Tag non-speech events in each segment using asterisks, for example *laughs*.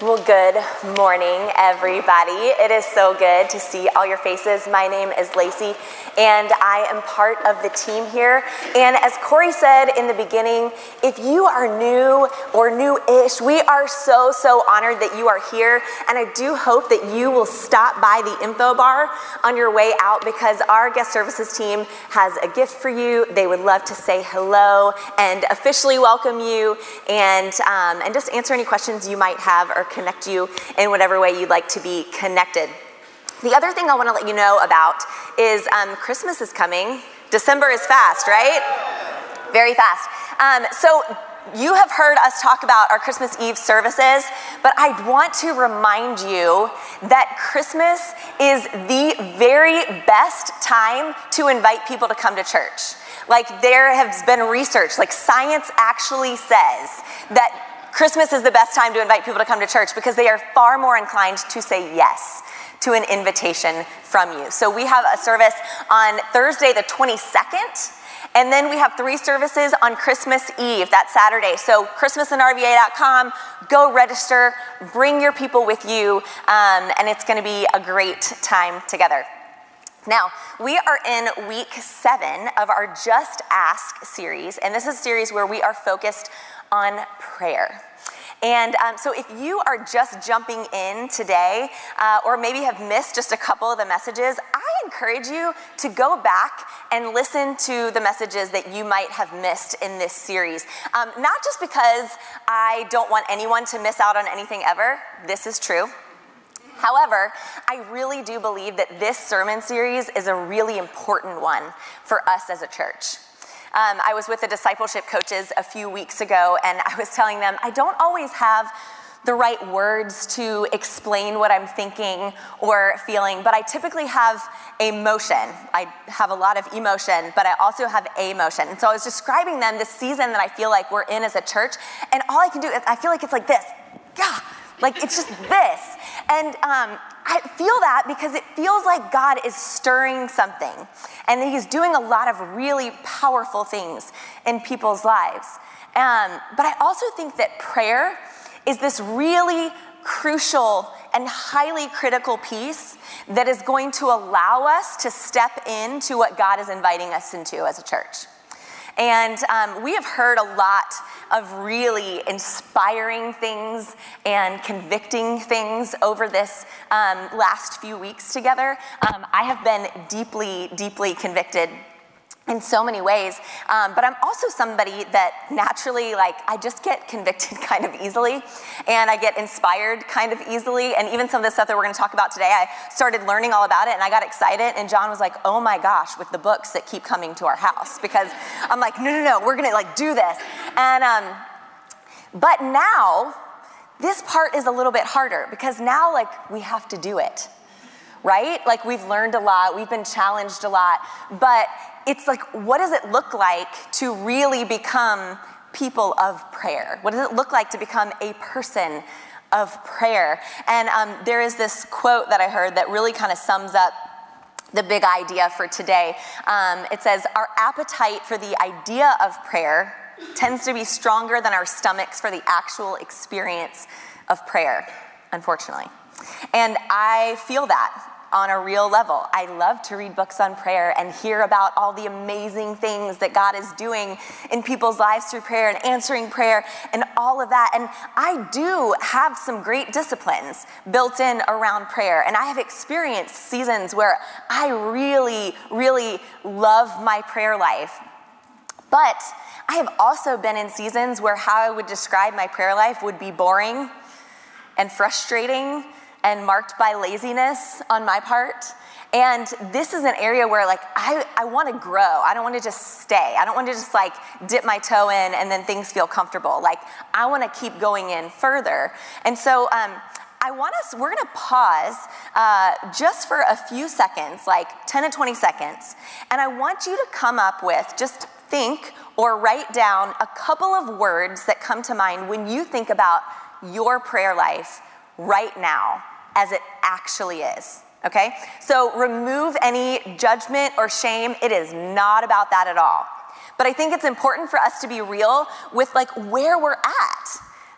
Well, good morning, everybody. It is so good to see all your faces. My name is Lacey, and I am part of the team here. And as Corey said in the beginning, if you are new or new ish, we are so, so honored that you are here. And I do hope that you will stop by the info bar on your way out because our guest services team has a gift for you. They would love to say hello and officially welcome you and, um, and just answer any questions you might have or connect you in whatever way you'd like to be connected. The other thing I want to let you know about is um, Christmas is coming. December is fast, right? Very fast. Um, so you have heard us talk about our Christmas Eve services, but I want to remind you that Christmas is the very best time to invite people to come to church. Like, there has been research, like, science actually says that Christmas is the best time to invite people to come to church because they are far more inclined to say yes to an invitation from you. So we have a service on Thursday, the 22nd. And then we have three services on Christmas Eve, that Saturday. So, christmasandrva.com, go register, bring your people with you, um, and it's going to be a great time together. Now, we are in week seven of our Just Ask series, and this is a series where we are focused on prayer. And um, so, if you are just jumping in today, uh, or maybe have missed just a couple of the messages, I encourage you to go back and listen to the messages that you might have missed in this series. Um, not just because I don't want anyone to miss out on anything ever, this is true. However, I really do believe that this sermon series is a really important one for us as a church. Um, I was with the discipleship coaches a few weeks ago, and I was telling them I don't always have the right words to explain what I'm thinking or feeling, but I typically have emotion. I have a lot of emotion, but I also have emotion. And so I was describing them this season that I feel like we're in as a church, and all I can do is I feel like it's like this. Like it's just this. And um, I feel that because it feels like God is stirring something and He's doing a lot of really powerful things in people's lives. Um, but I also think that prayer is this really crucial and highly critical piece that is going to allow us to step into what God is inviting us into as a church. And um, we have heard a lot of really inspiring things and convicting things over this um, last few weeks together. Um, I have been deeply, deeply convicted in so many ways. Um, but I'm also somebody that naturally, like, I just get convicted *laughs* kind of easily and I get inspired kind of easily. And even some of the stuff that we're going to talk about today, I started learning all about it and I got excited. And John was like, oh my gosh, with the books that keep coming to our house because I'm like, no, no, no, we're going to like do this. And, um, but now, this part is a little bit harder because now, like, we have to do it right? Like we've learned a lot, we've been challenged a lot, but it's like, what does it look like to really become people of prayer? What does it look like to become a person of prayer? And um, there is this quote that I heard that really kind of sums up the big idea for today. Um, it says, Our appetite for the idea of prayer tends to be stronger than our stomachs for the actual experience of prayer, unfortunately. And I feel that on a real level. I love to read books on prayer and hear about all the amazing things that God is doing in people's lives through prayer and answering prayer and all of that. And I do have some great disciplines built in around prayer. And I have experienced seasons where I really, really love my prayer life. But I have also been in seasons where how I would describe my prayer life would be boring and frustrating and marked by laziness on my part. And this is an area where like I, I want to grow. I don't want to just stay. I don't want to just like dip my toe in and then things feel comfortable. Like I want to keep going in further. And so um, I want us, we're going to pause uh, just for a few seconds, like 10 to 20 seconds. And I want you to come up with, just think or write down a couple of words that come to mind when you think about your prayer life right now as it actually is. Okay? So remove any judgment or shame. It is not about that at all. But I think it's important for us to be real with like where we're at.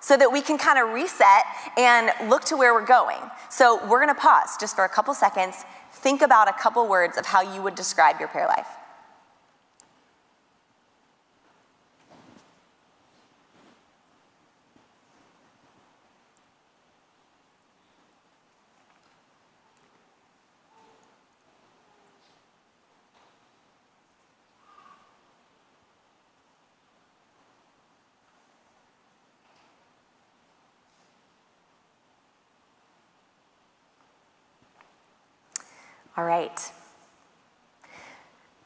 so that we can kind of reset and look to where we're going. So we're going to pause just for a couple seconds. Think about a couple words of how you would describe your prayer life. All right.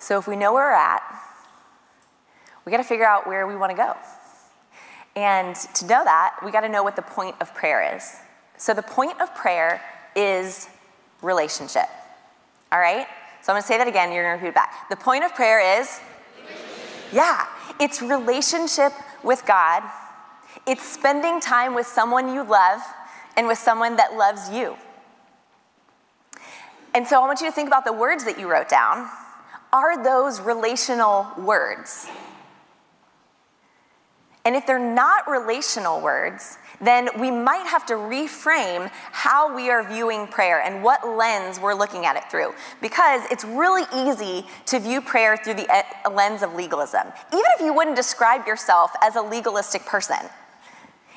So if we know where we're at, we got to figure out where we want to go. And to know that, we got to know what the point of prayer is. So the point of prayer is relationship. All right? So I'm going to say that again, you're going to repeat it back. The point of prayer is yeah, it's relationship with God. It's spending time with someone you love and with someone that loves you. And so I want you to think about the words that you wrote down. Are those relational words? And if they're not relational words, then we might have to reframe how we are viewing prayer and what lens we're looking at it through. Because it's really easy to view prayer through the lens of legalism, even if you wouldn't describe yourself as a legalistic person.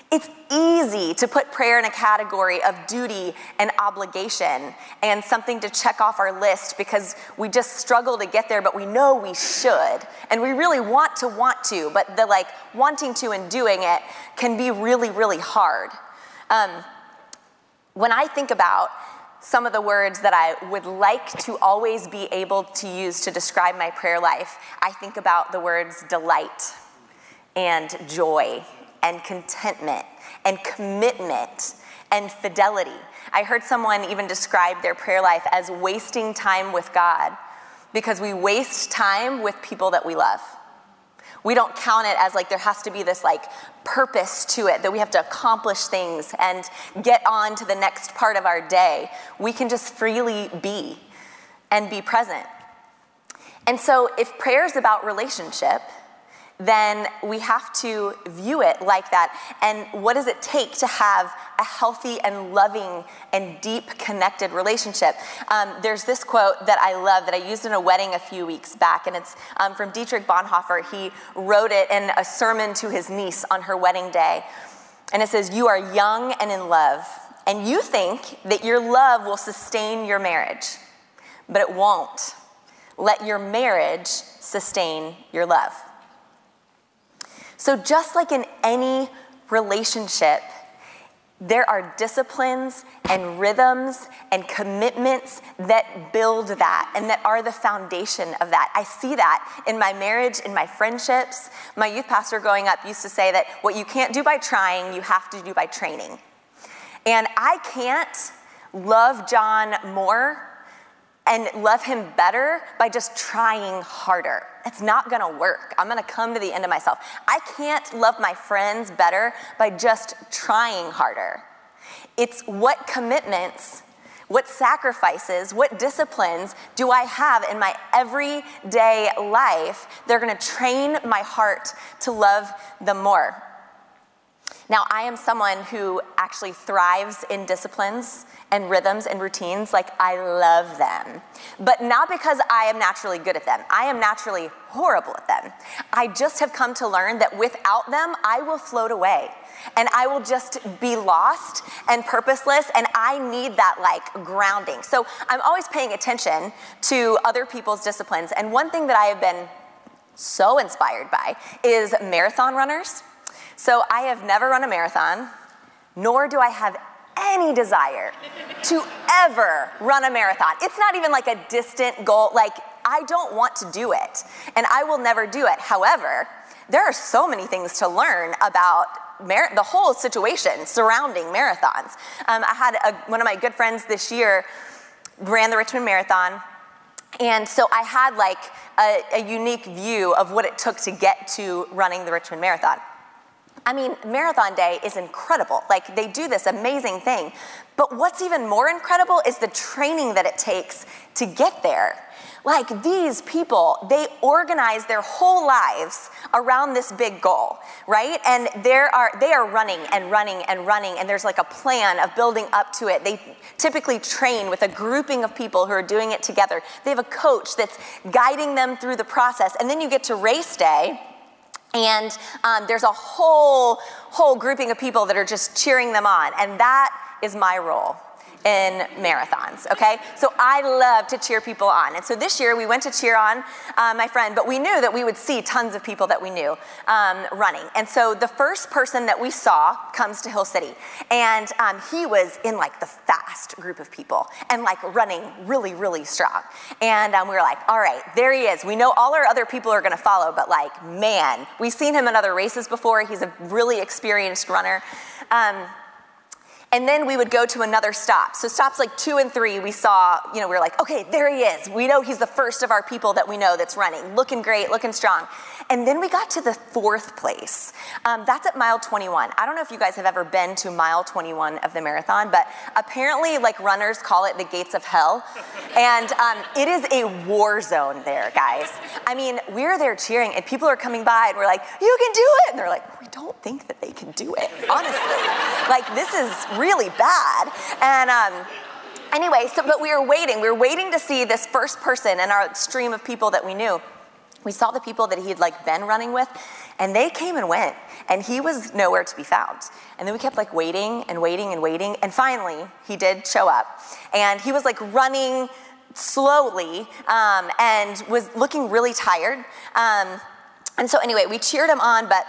It's easy to put prayer in a category of duty and obligation and something to check off our list because we just struggle to get there, but we know we should. And we really want to want to, but the like wanting to and doing it can be really, really hard. Um, when I think about some of the words that I would like to always be able to use to describe my prayer life, I think about the words delight and joy and contentment and commitment and fidelity. I heard someone even describe their prayer life as wasting time with God because we waste time with people that we love. We don't count it as like there has to be this like purpose to it, that we have to accomplish things and get on to the next part of our day. We can just freely be and be present. And so if prayer is about relationship, then we have to view it like that. And what does it take to have a healthy and loving and deep connected relationship? Um, there's this quote that I love that I used in a wedding a few weeks back, and it's um, from Dietrich Bonhoeffer. He wrote it in a sermon to his niece on her wedding day. And it says, You are young and in love, and you think that your love will sustain your marriage, but it won't. Let your marriage sustain your love. So, just like in any relationship, there are disciplines and rhythms and commitments that build that and that are the foundation of that. I see that in my marriage, in my friendships. My youth pastor growing up used to say that what you can't do by trying, you have to do by training. And I can't love John more and love him better by just trying harder. It's not gonna work. I'm gonna come to the end of myself. I can't love my friends better by just trying harder. It's what commitments, what sacrifices, what disciplines do I have in my everyday life? They're gonna train my heart to love them more. Now, I am someone who actually thrives in disciplines and rhythms and routines. Like, I love them. But not because I am naturally good at them, I am naturally horrible at them. I just have come to learn that without them, I will float away and I will just be lost and purposeless, and I need that like grounding. So I'm always paying attention to other people's disciplines. And one thing that I have been so inspired by is marathon runners. So I have never run a marathon, nor do I have any desire to ever run a marathon. It's not even like a distant goal. Like, I don't want to do it, and I will never do it. However, there are so many things to learn about Mar- the whole situation surrounding marathons. Um, I had a, one of my good friends this year ran the Richmond Marathon. And so I had like a, a unique view of what it took to get to running the Richmond Marathon. I mean, Marathon Day is incredible. Like, they do this amazing thing. But what's even more incredible is the training that it takes to get there. Like these people, they organize their whole lives around this big goal, right? And there are they are running and running and running and there's like a plan of building up to it. They typically train with a grouping of people who are doing it together. They have a coach that's guiding them through the process. And then you get to race day and um, there's a whole whole grouping of people that are just cheering them on. And that is my role in marathons, okay? So I love to cheer people on. And so this year we went to cheer on uh, my friend, but we knew that we would see tons of people that we knew um, running. And so the first person that we saw comes to Hill City, and um, he was in like the fast group of people and like running really, really strong. And um, we were like, all right, there he is. We know all our other people are gonna follow, but like, man, we've seen him in other races before. He's a really experienced runner. And then we would go to another stop. So stops like two and three, we saw, you know, we were like, okay, there he is. We know he's the first of our people that we know that's running, looking great, looking strong. And then we got to the fourth place. Um, that's at mile 21. I don't know if you guys have ever been to mile 21 of the marathon, but apparently, like runners call it the gates of hell. And um, it is a war zone there, guys. I mean, we're there cheering, and people are coming by, and we're like, you can do it. And they're like, we don't think that they can do it, honestly. like, this is really bad. And um, anyway, so, but we were waiting. We were waiting to see this first person in our stream of people that we knew. We saw the people that he had like been running with, and they came and went, and he was nowhere to be found. And then we kept like waiting and waiting and waiting, and finally he did show up, and he was like running slowly um, and was looking really tired. Um, and so anyway, we cheered him on, but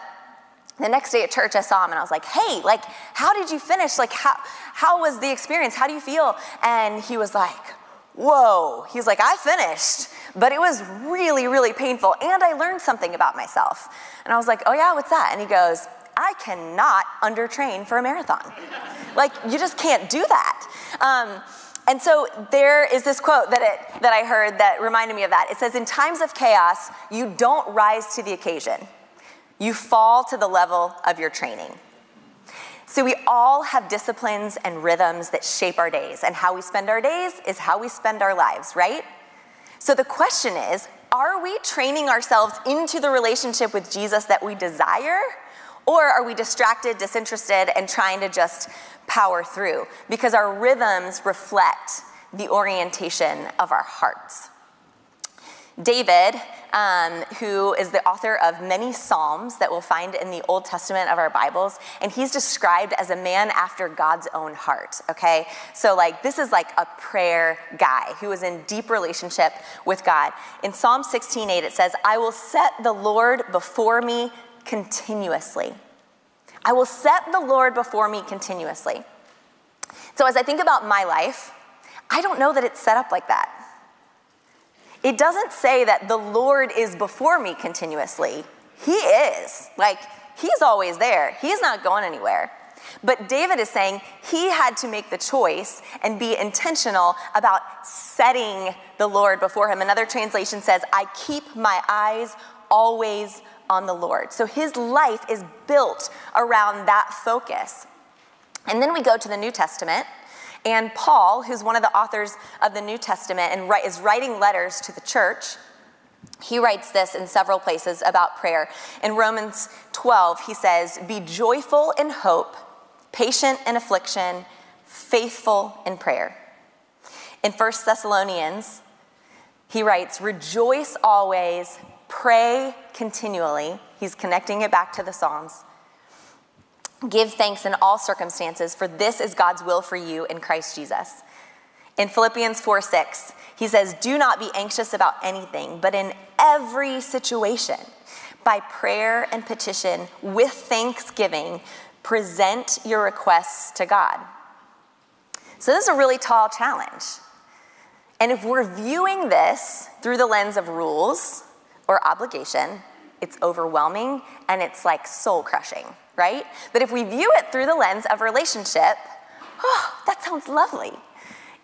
the next day at church i saw him and i was like hey like how did you finish? Like how, how was the experience? How do you feel? And he was like whoa. He's like i finished but it was really really painful and i learned something about myself. And i was like oh yeah what's that? And he goes i cannot undertrain for a marathon. Like you just can't do that. Um, and so there is this quote that, it, that i heard that reminded me of that. It says in times of chaos you don't rise to the occasion you fall to the level of your training. So, we all have disciplines and rhythms that shape our days, and how we spend our days is how we spend our lives, right? So, the question is are we training ourselves into the relationship with Jesus that we desire? Or are we distracted, disinterested, and trying to just power through? Because our rhythms reflect the orientation of our hearts. David, um, who is the author of many Psalms that we'll find in the Old Testament of our Bibles, and he's described as a man after God's own heart, okay? So, like, this is like a prayer guy who is in deep relationship with God. In Psalm 16 8, it says, I will set the Lord before me continuously. I will set the Lord before me continuously. So, as I think about my life, I don't know that it's set up like that. It doesn't say that the Lord is before me continuously. He is. Like, He's always there, He's not going anywhere. But David is saying he had to make the choice and be intentional about setting the Lord before him. Another translation says, I keep my eyes always on the Lord. So his life is built around that focus. And then we go to the New Testament, and Paul, who's one of the authors of the New Testament and is writing letters to the church, he writes this in several places about prayer. In Romans 12, he says, Be joyful in hope, patient in affliction, faithful in prayer. In 1 Thessalonians, he writes, Rejoice always, pray continually. He's connecting it back to the Psalms. Give thanks in all circumstances, for this is God's will for you in Christ Jesus. In Philippians 4 6, he says, Do not be anxious about anything, but in every situation, by prayer and petition, with thanksgiving, present your requests to God. So, this is a really tall challenge. And if we're viewing this through the lens of rules or obligation, it's overwhelming and it's like soul crushing right? But if we view it through the lens of relationship, oh, that sounds lovely.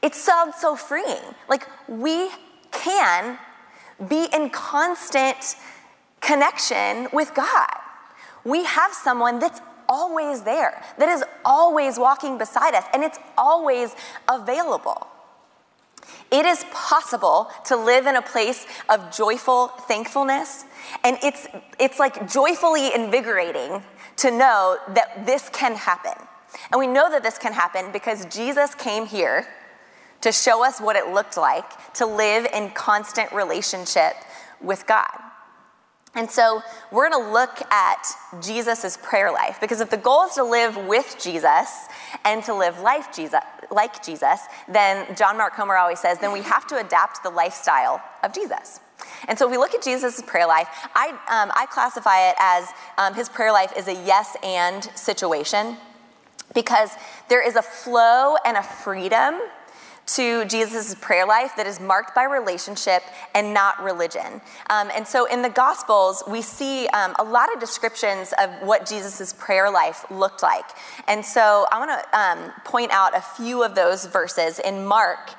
It sounds so freeing. Like we can be in constant connection with God. We have someone that's always there, that is always walking beside us, and it's always available. It is possible to live in a place of joyful thankfulness, and it's, it's like joyfully invigorating to know that this can happen. And we know that this can happen because Jesus came here to show us what it looked like to live in constant relationship with God. And so we're going to look at Jesus' prayer life because if the goal is to live with Jesus and to live life Jesus, like Jesus, then John Mark Comer always says, then we have to adapt the lifestyle of Jesus. And so if we look at Jesus' prayer life, I, um, I classify it as um, his prayer life is a yes and situation because there is a flow and a freedom to Jesus' prayer life that is marked by relationship and not religion. Um, and so in the Gospels, we see um, a lot of descriptions of what Jesus' prayer life looked like. And so I want to um, point out a few of those verses. In Mark,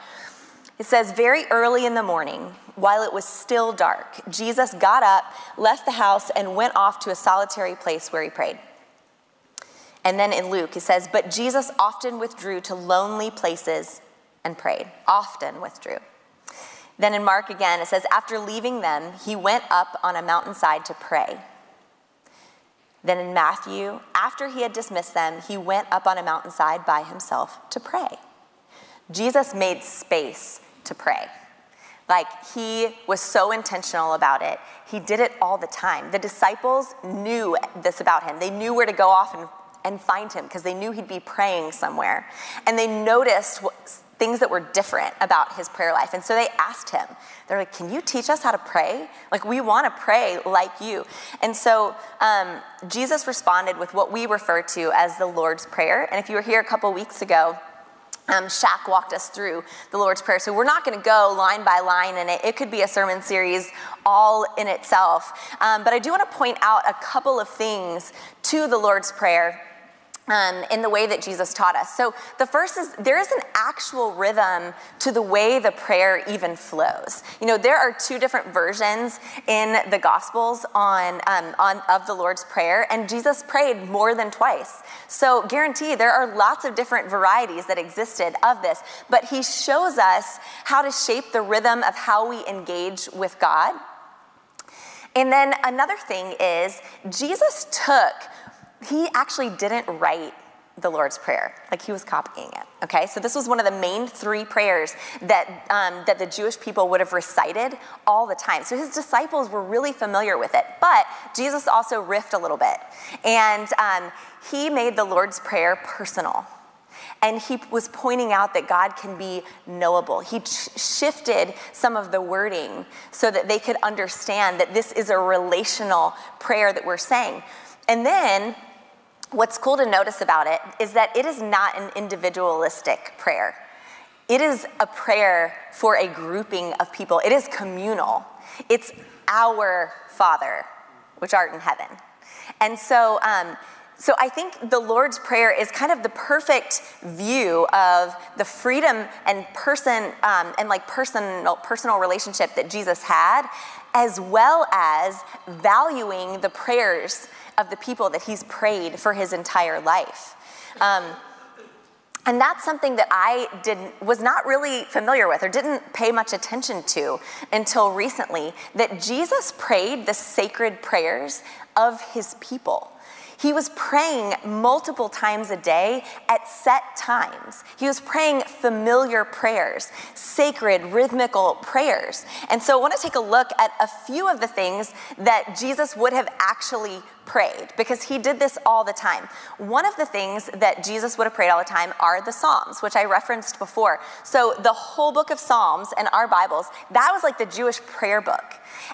it says, Very early in the morning, while it was still dark, Jesus got up, left the house, and went off to a solitary place where he prayed. And then in Luke, it says, But Jesus often withdrew to lonely places and prayed, often withdrew. Then in Mark again, it says, After leaving them, he went up on a mountainside to pray. Then in Matthew, after he had dismissed them, he went up on a mountainside by himself to pray. Jesus made space to pray. Like he was so intentional about it. He did it all the time. The disciples knew this about him. They knew where to go off and, and find him because they knew he'd be praying somewhere. And they noticed what, things that were different about his prayer life. And so they asked him, they're like, Can you teach us how to pray? Like, we want to pray like you. And so um, Jesus responded with what we refer to as the Lord's Prayer. And if you were here a couple weeks ago, um, Shaq walked us through the Lord's Prayer. So we're not going to go line by line in it. It could be a sermon series all in itself. Um, but I do want to point out a couple of things to the Lord's Prayer um, in the way that Jesus taught us. So, the first is there is an actual rhythm to the way the prayer even flows. You know, there are two different versions in the Gospels on, um, on of the Lord's Prayer, and Jesus prayed more than twice. So, guarantee there are lots of different varieties that existed of this, but he shows us how to shape the rhythm of how we engage with God. And then another thing is, Jesus took he actually didn't write the Lord's Prayer. Like he was copying it. Okay, so this was one of the main three prayers that um, that the Jewish people would have recited all the time. So his disciples were really familiar with it. But Jesus also riffed a little bit, and um, he made the Lord's Prayer personal. And he was pointing out that God can be knowable. He ch- shifted some of the wording so that they could understand that this is a relational prayer that we're saying. And then what's cool to notice about it is that it is not an individualistic prayer. It is a prayer for a grouping of people. It is communal. It's our Father, which art in heaven. And so, um, so I think the Lord's Prayer is kind of the perfect view of the freedom and person um, and like personal personal relationship that Jesus had, as well as valuing the prayers of the people that he's prayed for his entire life. Um, and that's something that I didn't, was not really familiar with or didn't pay much attention to until recently that Jesus prayed the sacred prayers of his people. He was praying multiple times a day at set times. He was praying familiar prayers, sacred, rhythmical prayers. And so I want to take a look at a few of the things that Jesus would have actually prayed because he did this all the time. One of the things that Jesus would have prayed all the time are the Psalms, which I referenced before. So the whole book of Psalms and our Bibles, that was like the Jewish prayer book.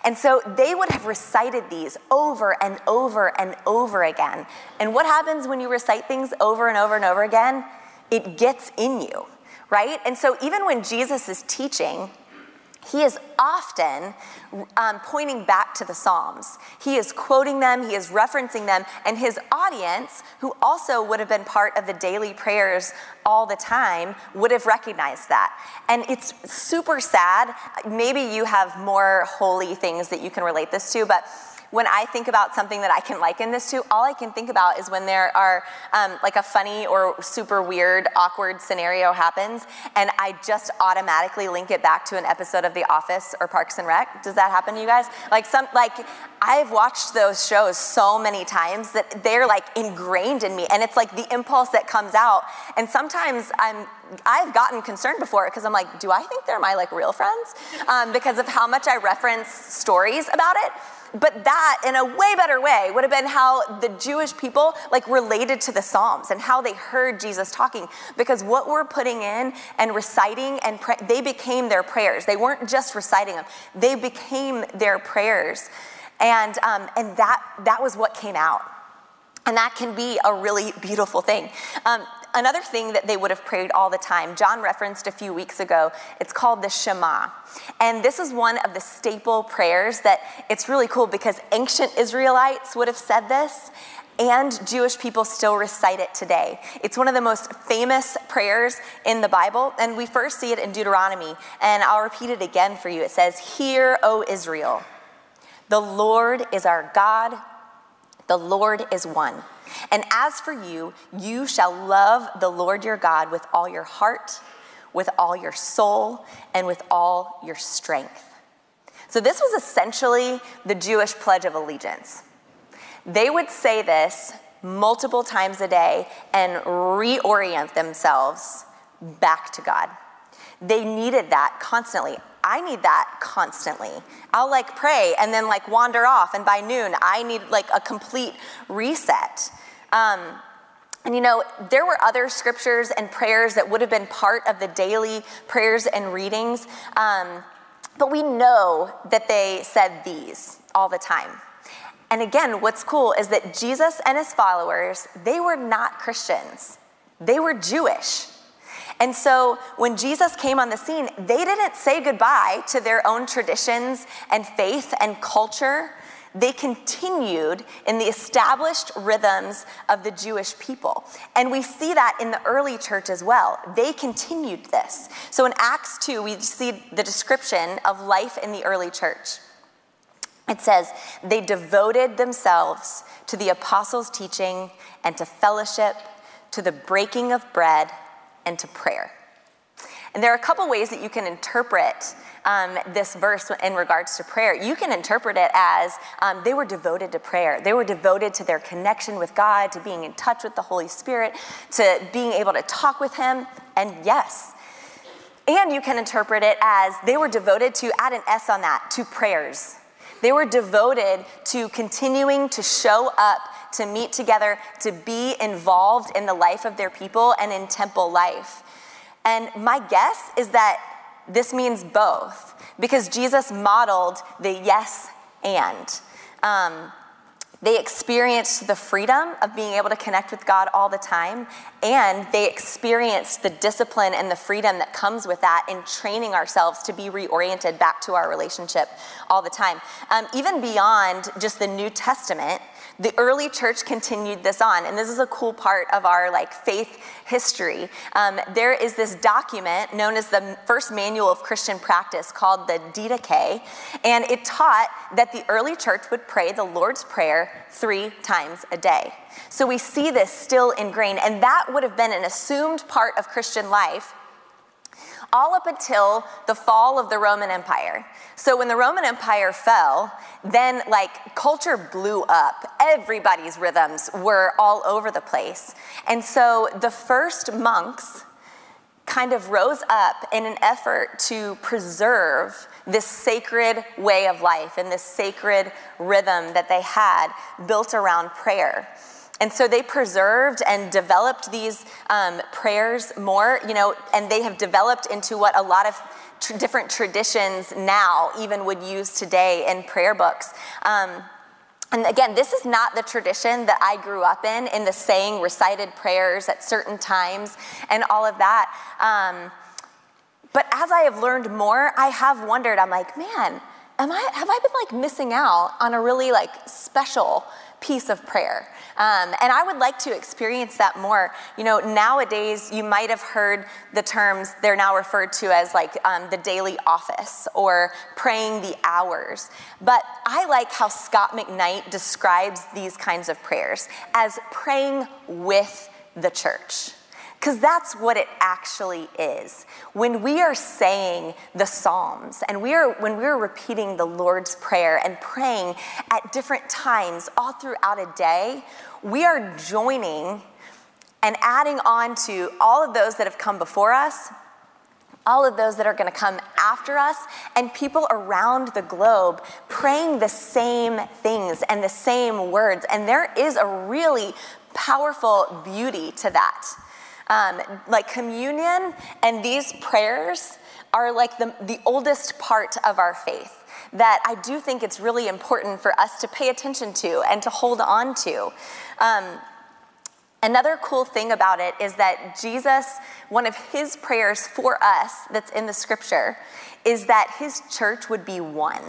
And so they would have recited these over and over and over again. And what happens when you recite things over and over and over again? It gets in you, right? And so even when Jesus is teaching, he is often um, pointing back to the Psalms. He is quoting them, he is referencing them, and his audience, who also would have been part of the daily prayers all the time, would have recognized that. And it's super sad. Maybe you have more holy things that you can relate this to, but when I think about something that I can liken this to, all I can think about is when there are um, like a funny or super weird, awkward scenario happens, and I just automatically link it back to an episode of The Office or Parks and Rec. Does that happen to you guys? Like some, like I've watched those shows so many times that they're like ingrained in me, and it's like the impulse that comes out. And sometimes I'm I've gotten concerned before because I'm like, do I think they're my like real friends? Um, because of how much I reference stories about it. But that, in a way better way, would have been how the Jewish people like related to the Psalms and how they heard Jesus talking. Because what we're putting in and reciting and pray, they became their prayers. They weren't just reciting them; they became their prayers, and um, and that that was what came out. And that can be a really beautiful thing. Um, another thing that they would have prayed all the time, John referenced a few weeks ago, it's called the Shema. And this is one of the staple prayers that it's really cool because ancient Israelites would have said this. And Jewish people still recite it today. It's one of the most famous prayers in the Bible, and we first see it in Deuteronomy. And I'll repeat it again for you. It says, Hear, O Israel, the Lord is our God, the Lord is one. And as for you, you shall love the Lord your God with all your heart, with all your soul, and with all your strength. So, this was essentially the Jewish Pledge of Allegiance. They would say this multiple times a day and reorient themselves back to God. They needed that constantly. I need that constantly. I'll like pray and then like wander off, and by noon, I need like a complete reset. Um, and you know, there were other scriptures and prayers that would have been part of the daily prayers and readings, um, but we know that they said these all the time. And again, what's cool is that Jesus and his followers, they were not Christians, they were Jewish. And so when Jesus came on the scene, they didn't say goodbye to their own traditions and faith and culture they continued in the established rhythms of the Jewish people. And we see that in the early church as well. They continued this. So in Acts 2, we see the description of life in the early church. It says, they devoted themselves to the apostles' teaching and to fellowship, to the breaking of bread, and to prayer. And there are a couple ways that you can interpret um, this verse in regards to prayer. You can interpret it as um, they were devoted to prayer. They were devoted to their connection with God, to being in touch with the Holy Spirit, to being able to talk with Him. And yes, and you can interpret it as they were devoted to, add an S on that, to prayers. They were devoted to continuing to show up, to meet together, to be involved in the life of their people and in temple life. And my guess is that this means both because Jesus modeled the yes and. Um, they experienced the freedom of being able to connect with God all the time, and they experienced the discipline and the freedom that comes with that in training ourselves to be reoriented back to our relationship all the time. Um, even beyond just the New Testament, the early church continued this on, and this is a cool part of our like faith history. Um, there is this document known as the First Manual of Christian Practice called the Didache, and it taught that the early church would pray the Lord's Prayer three times a day. So we see this still ingrained, and that would have been an assumed part of Christian life all up until the fall of the Roman Empire. So when the Roman Empire fell, then like culture blew up. Everybody's rhythms were all over the place. And so the first monks kind of rose up in an effort to preserve this sacred way of life and this sacred rhythm that they had built around prayer. And so they preserved and developed these um, prayers more, you know, and they have developed into what a lot of tr- different traditions now even would use today in prayer books. Um, and again, this is not the tradition that I grew up in, in the saying recited prayers at certain times and all of that. Um, but as I have learned more, I have wondered, I'm like, man, am I, have I been like missing out on a really like special piece of prayer. Um, and I would like to experience that more. You know, nowadays you might have heard the terms, they're now referred to as like um, the daily office or praying the hours. But I like how Scot McKnight describes these kinds of prayers as praying with the church. Because that's what it actually is. When we are saying the Psalms and we are, when we're repeating the Lord's Prayer and praying at different times all throughout a day, we are joining and adding on to all of those that have come before us, all of those that are going to come after us, and people around the globe praying the same things and the same words. And there is a really powerful beauty to that. Um, like communion and these prayers are like the, the oldest part of our faith that I do think it's really important for us to pay attention to and to hold on to. Um, another cool thing about it is that Jesus, one of his prayers for us that's in the scripture, is that his church would be one.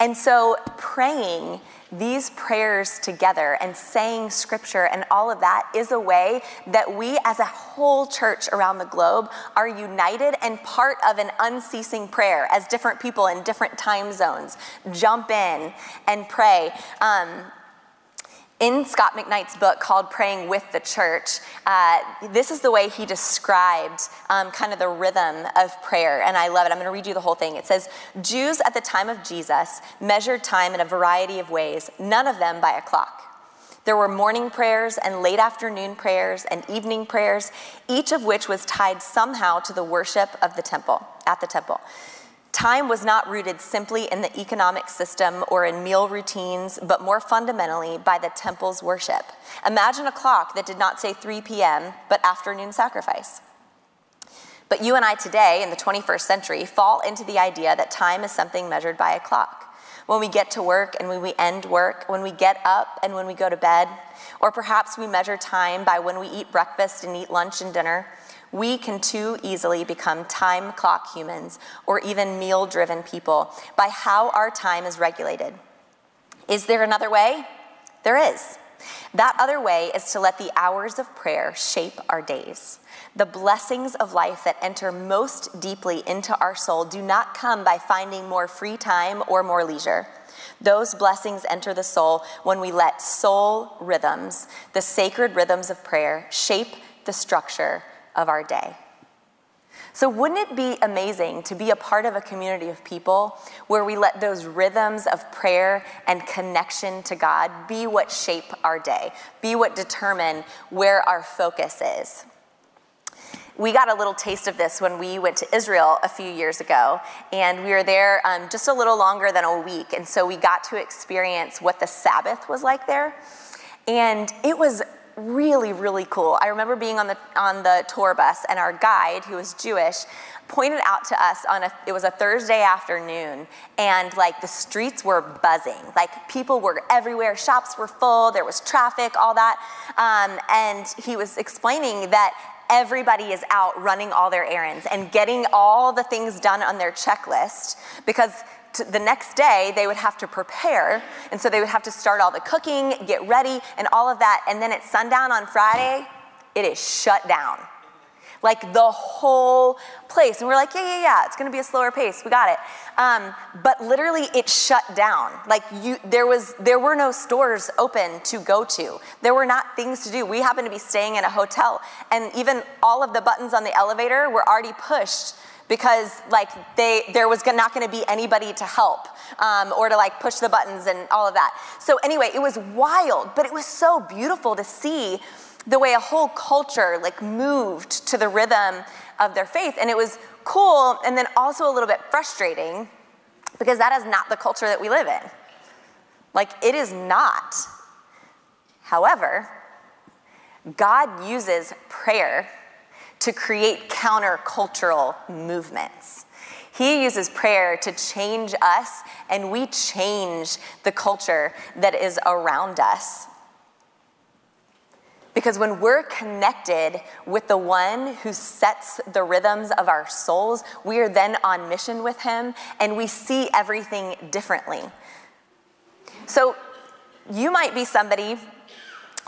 And so praying these prayers together and saying scripture and all of that is a way that we as a whole church around the globe are united and part of an unceasing prayer as different people in different time zones jump in and pray. Um, in Scot McKnight's book called Praying with the Church, uh, this is the way he described um, kind of the rhythm of prayer, and I love it. I'm going to read you the whole thing. It says Jews at the time of Jesus measured time in a variety of ways, none of them by a clock. There were morning prayers and late afternoon prayers and evening prayers, each of which was tied somehow to the worship of the temple, at the temple. Time was not rooted simply in the economic system or in meal routines, but more fundamentally by the temple's worship. Imagine a clock that did not say 3 p.m., but afternoon sacrifice. But you and I today, in the 21st century, fall into the idea that time is something measured by a clock. When we get to work and when we end work, when we get up and when we go to bed, or perhaps we measure time by when we eat breakfast and eat lunch and dinner we can too easily become time clock humans or even meal driven people by how our time is regulated. Is there another way? There is. That other way is to let the hours of prayer shape our days. The blessings of life that enter most deeply into our soul do not come by finding more free time or more leisure. Those blessings enter the soul when we let soul rhythms, the sacred rhythms of prayer, shape the structure of our day. So, wouldn't it be amazing to be a part of a community of people where we let those rhythms of prayer and connection to God be what shape our day, be what determine where our focus is? We got a little taste of this when we went to Israel a few years ago, and we were there um, just a little longer than a week, and so we got to experience what the Sabbath was like there. And it was really, really cool. I remember being on the on the tour bus, and our guide, who was Jewish, pointed out to us on a it was a Thursday afternoon, and like the streets were buzzing, like people were everywhere, shops were full, there was traffic, all that, um, and he was explaining that everybody is out running all their errands and getting all the things done on their checklist because the next day they would have to prepare and so they would have to start all the cooking get ready and all of that and then at sundown on friday it is shut down. Like the whole place. And we're like yeah yeah yeah it's going to be a slower pace. We got it. Um, but literally it shut down. Like you there was there were no stores open to go to. There were not things to do. We happened to be staying in a hotel and even all of the buttons on the elevator were already pushed because like they there was not going to be anybody to help um, or to like push the buttons and all of that. So anyway it was wild but it was so beautiful to see the way a whole culture like moved to the rhythm of their faith. And it was cool and then also a little bit frustrating because that is not the culture that we live in. Like it is not. However god uses prayer to create countercultural movements. He uses prayer to change us, and we change the culture that is around us. Because when we're connected with the one who sets the rhythms of our souls, we are then on mission with him and we see everything differently. So, you might be somebody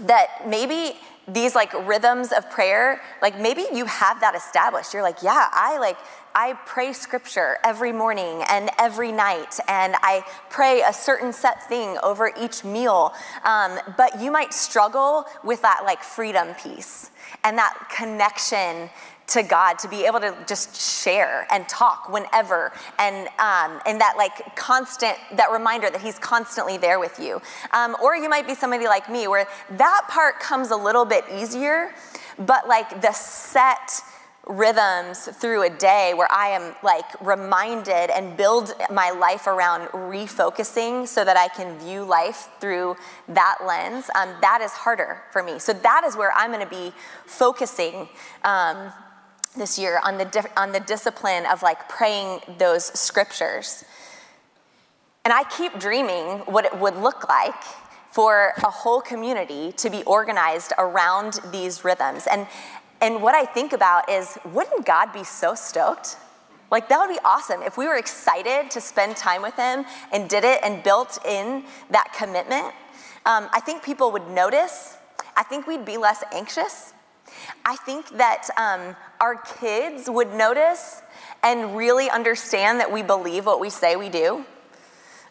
that maybe these like rhythms of prayer, like maybe you have that established. You're like, yeah, I like, I pray scripture every morning and every night, and I pray a certain set thing over each meal. Um, but you might struggle with that like freedom piece and that connection to God to be able to just share and talk whenever, and um, and that like constant that reminder that He's constantly there with you. Um, or you might be somebody like me where that part comes a little bit easier, but like the set rhythms through a day where I am like reminded and build my life around refocusing so that I can view life through that lens, um, that is harder for me. So that is where I'm going to be focusing. Um, this year on the, on the discipline of like praying those scriptures. And I keep dreaming what it would look like for a whole community to be organized around these rhythms. And, and what I think about is wouldn't God be so stoked? Like, that would be awesome if we were excited to spend time with Him and did it and built in that commitment. Um, I think people would notice. I think we'd be less anxious. I think that um, our kids would notice and really understand that we believe what we say we do.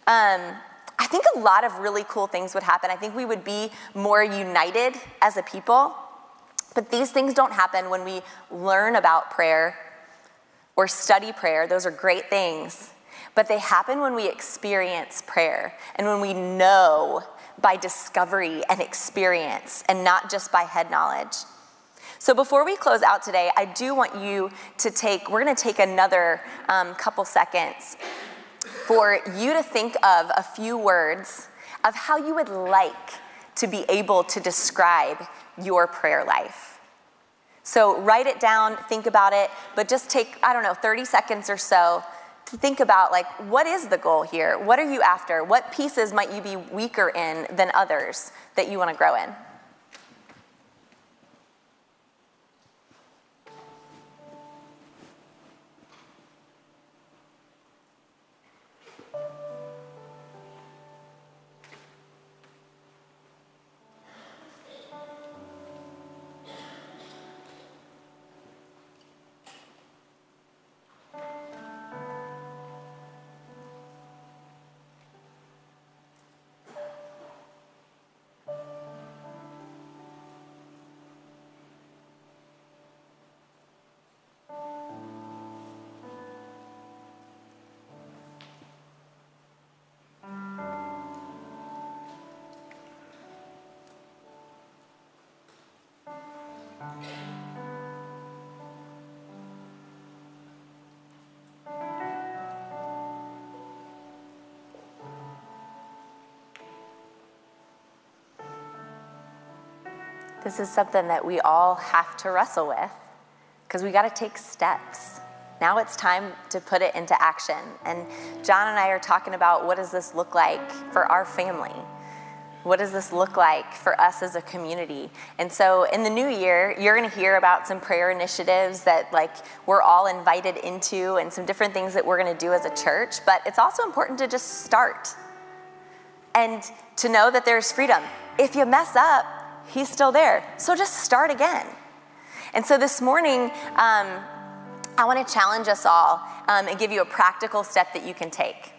Um, I think a lot of really cool things would happen. I think we would be more united as a people. But these things don't happen when we learn about prayer or study prayer. Those are great things. But they happen when we experience prayer and when we know by discovery and experience and not just by head knowledge. So before we close out today, I do want you to take, we're going to take another um, couple seconds for you to think of a few words of how you would like to be able to describe your prayer life. So write it down, think about it, but just take, I don't know, 30 seconds or so to think about like what is the goal here? What are you after? What pieces might you be weaker in than others that you want to grow in? This is something that we all have to wrestle with because we got to take steps. Now it's time to put it into action. And John and I are talking about what does this look like for our family? What does this look like for us as a community? And so in the new year, you're going to hear about some prayer initiatives that like we're all invited into and some different things that we're going to do as a church, but it's also important to just start and to know that there's freedom. If you mess up, He's still there. So just start again. And so this morning, um, I want to challenge us all um, and give you a practical step that you can take.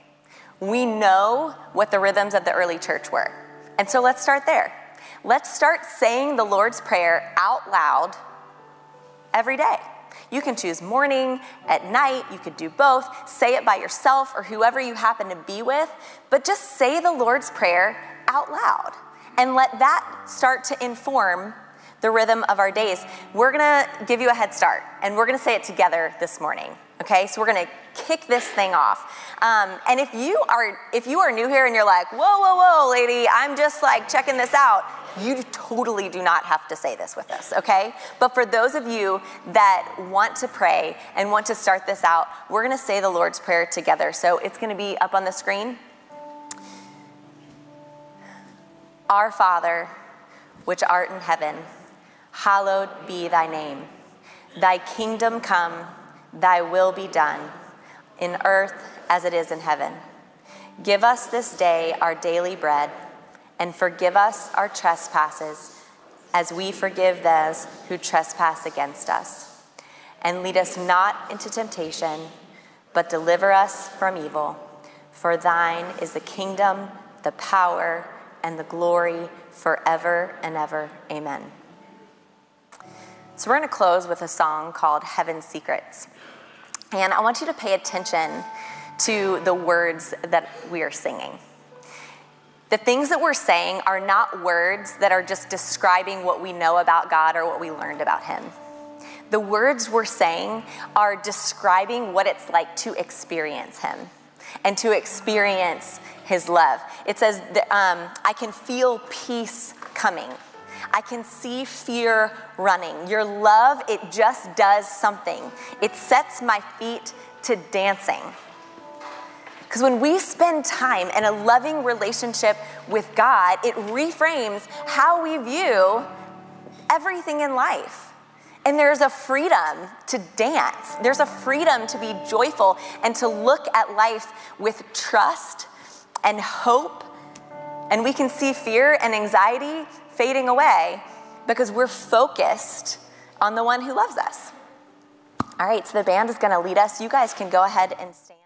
We know what the rhythms of the early church were. And so let's start there. Let's start saying the Lord's Prayer out loud every day. You can choose morning, at night, you could do both. Say it by yourself or whoever you happen to be with, but just say the Lord's Prayer out loud and let that start to inform the rhythm of our days. We're gonna give you a head start, and we're gonna say it together this morning. Okay, so we're gonna kick this thing off. Um, and if you are if you are new here and you're like, whoa, whoa, whoa, lady, I'm just like checking this out. You totally do not have to say this with us, okay? But for those of you that want to pray and want to start this out, we're gonna say the Lord's Prayer together. So it's gonna be up on the screen. Our Father, which art in heaven, hallowed be thy name. Thy kingdom come, thy will be done, in earth as it is in heaven. Give us this day our daily bread, and forgive us our trespasses as we forgive those who trespass against us. And lead us not into temptation, but deliver us from evil. For thine is the kingdom, the power, and the glory forever and ever. Amen. So, we're going to close with a song called Heaven's Secrets. And I want you to pay attention to the words that we are singing. The things that we're saying are not words that are just describing what we know about God or what we learned about Him. The words we're saying are describing what it's like to experience Him and to experience His love. It says, that, um, I can feel peace coming. I can see fear running. Your love, it just does something. It sets my feet to dancing. Because when we spend time in a loving relationship with God, it reframes how we view everything in life. And there's a freedom to dance. There's a freedom to be joyful and to look at life with trust and hope. And we can see fear and anxiety fading away because we're focused on the one who loves us. All right, so the band is going to lead us. You guys can go ahead and stand.